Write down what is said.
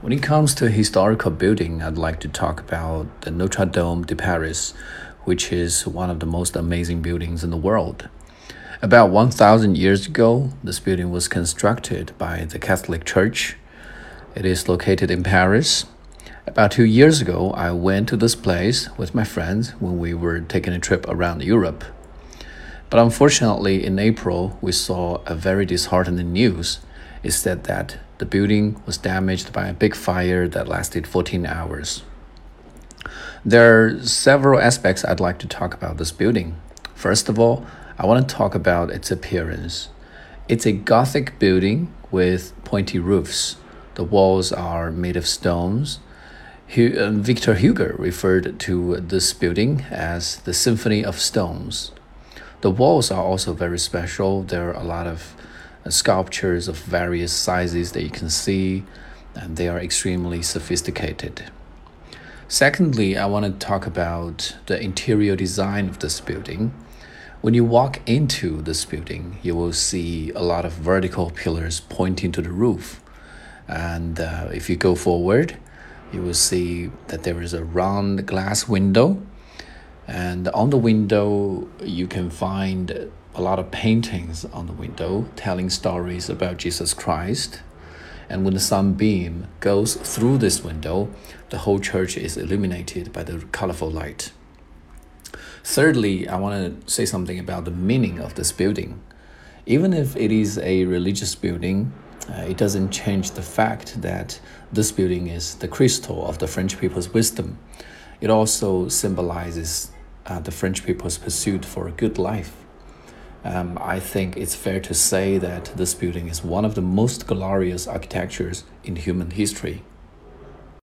When it comes to historical building, I'd like to talk about the Notre Dame de Paris, which is one of the most amazing buildings in the world. About 1,000 years ago, this building was constructed by the Catholic Church. It is located in Paris. About two years ago, I went to this place with my friends when we were taking a trip around Europe. But unfortunately, in April, we saw a very disheartening news. It said that the building was damaged by a big fire that lasted 14 hours. There are several aspects I'd like to talk about this building. First of all, I want to talk about its appearance. It's a Gothic building with pointy roofs. The walls are made of stones. Uh, Victor Hugo referred to this building as the Symphony of Stones. The walls are also very special. There are a lot of sculptures of various sizes that you can see, and they are extremely sophisticated. Secondly, I want to talk about the interior design of this building. When you walk into this building, you will see a lot of vertical pillars pointing to the roof. And uh, if you go forward, you will see that there is a round glass window and on the window, you can find a lot of paintings on the window telling stories about Jesus Christ. And when the sunbeam goes through this window, the whole church is illuminated by the colorful light. Thirdly, I want to say something about the meaning of this building. Even if it is a religious building, uh, it doesn't change the fact that this building is the crystal of the French people's wisdom. It also symbolizes uh, the French people's pursuit for a good life. Um, I think it's fair to say that this building is one of the most glorious architectures in human history.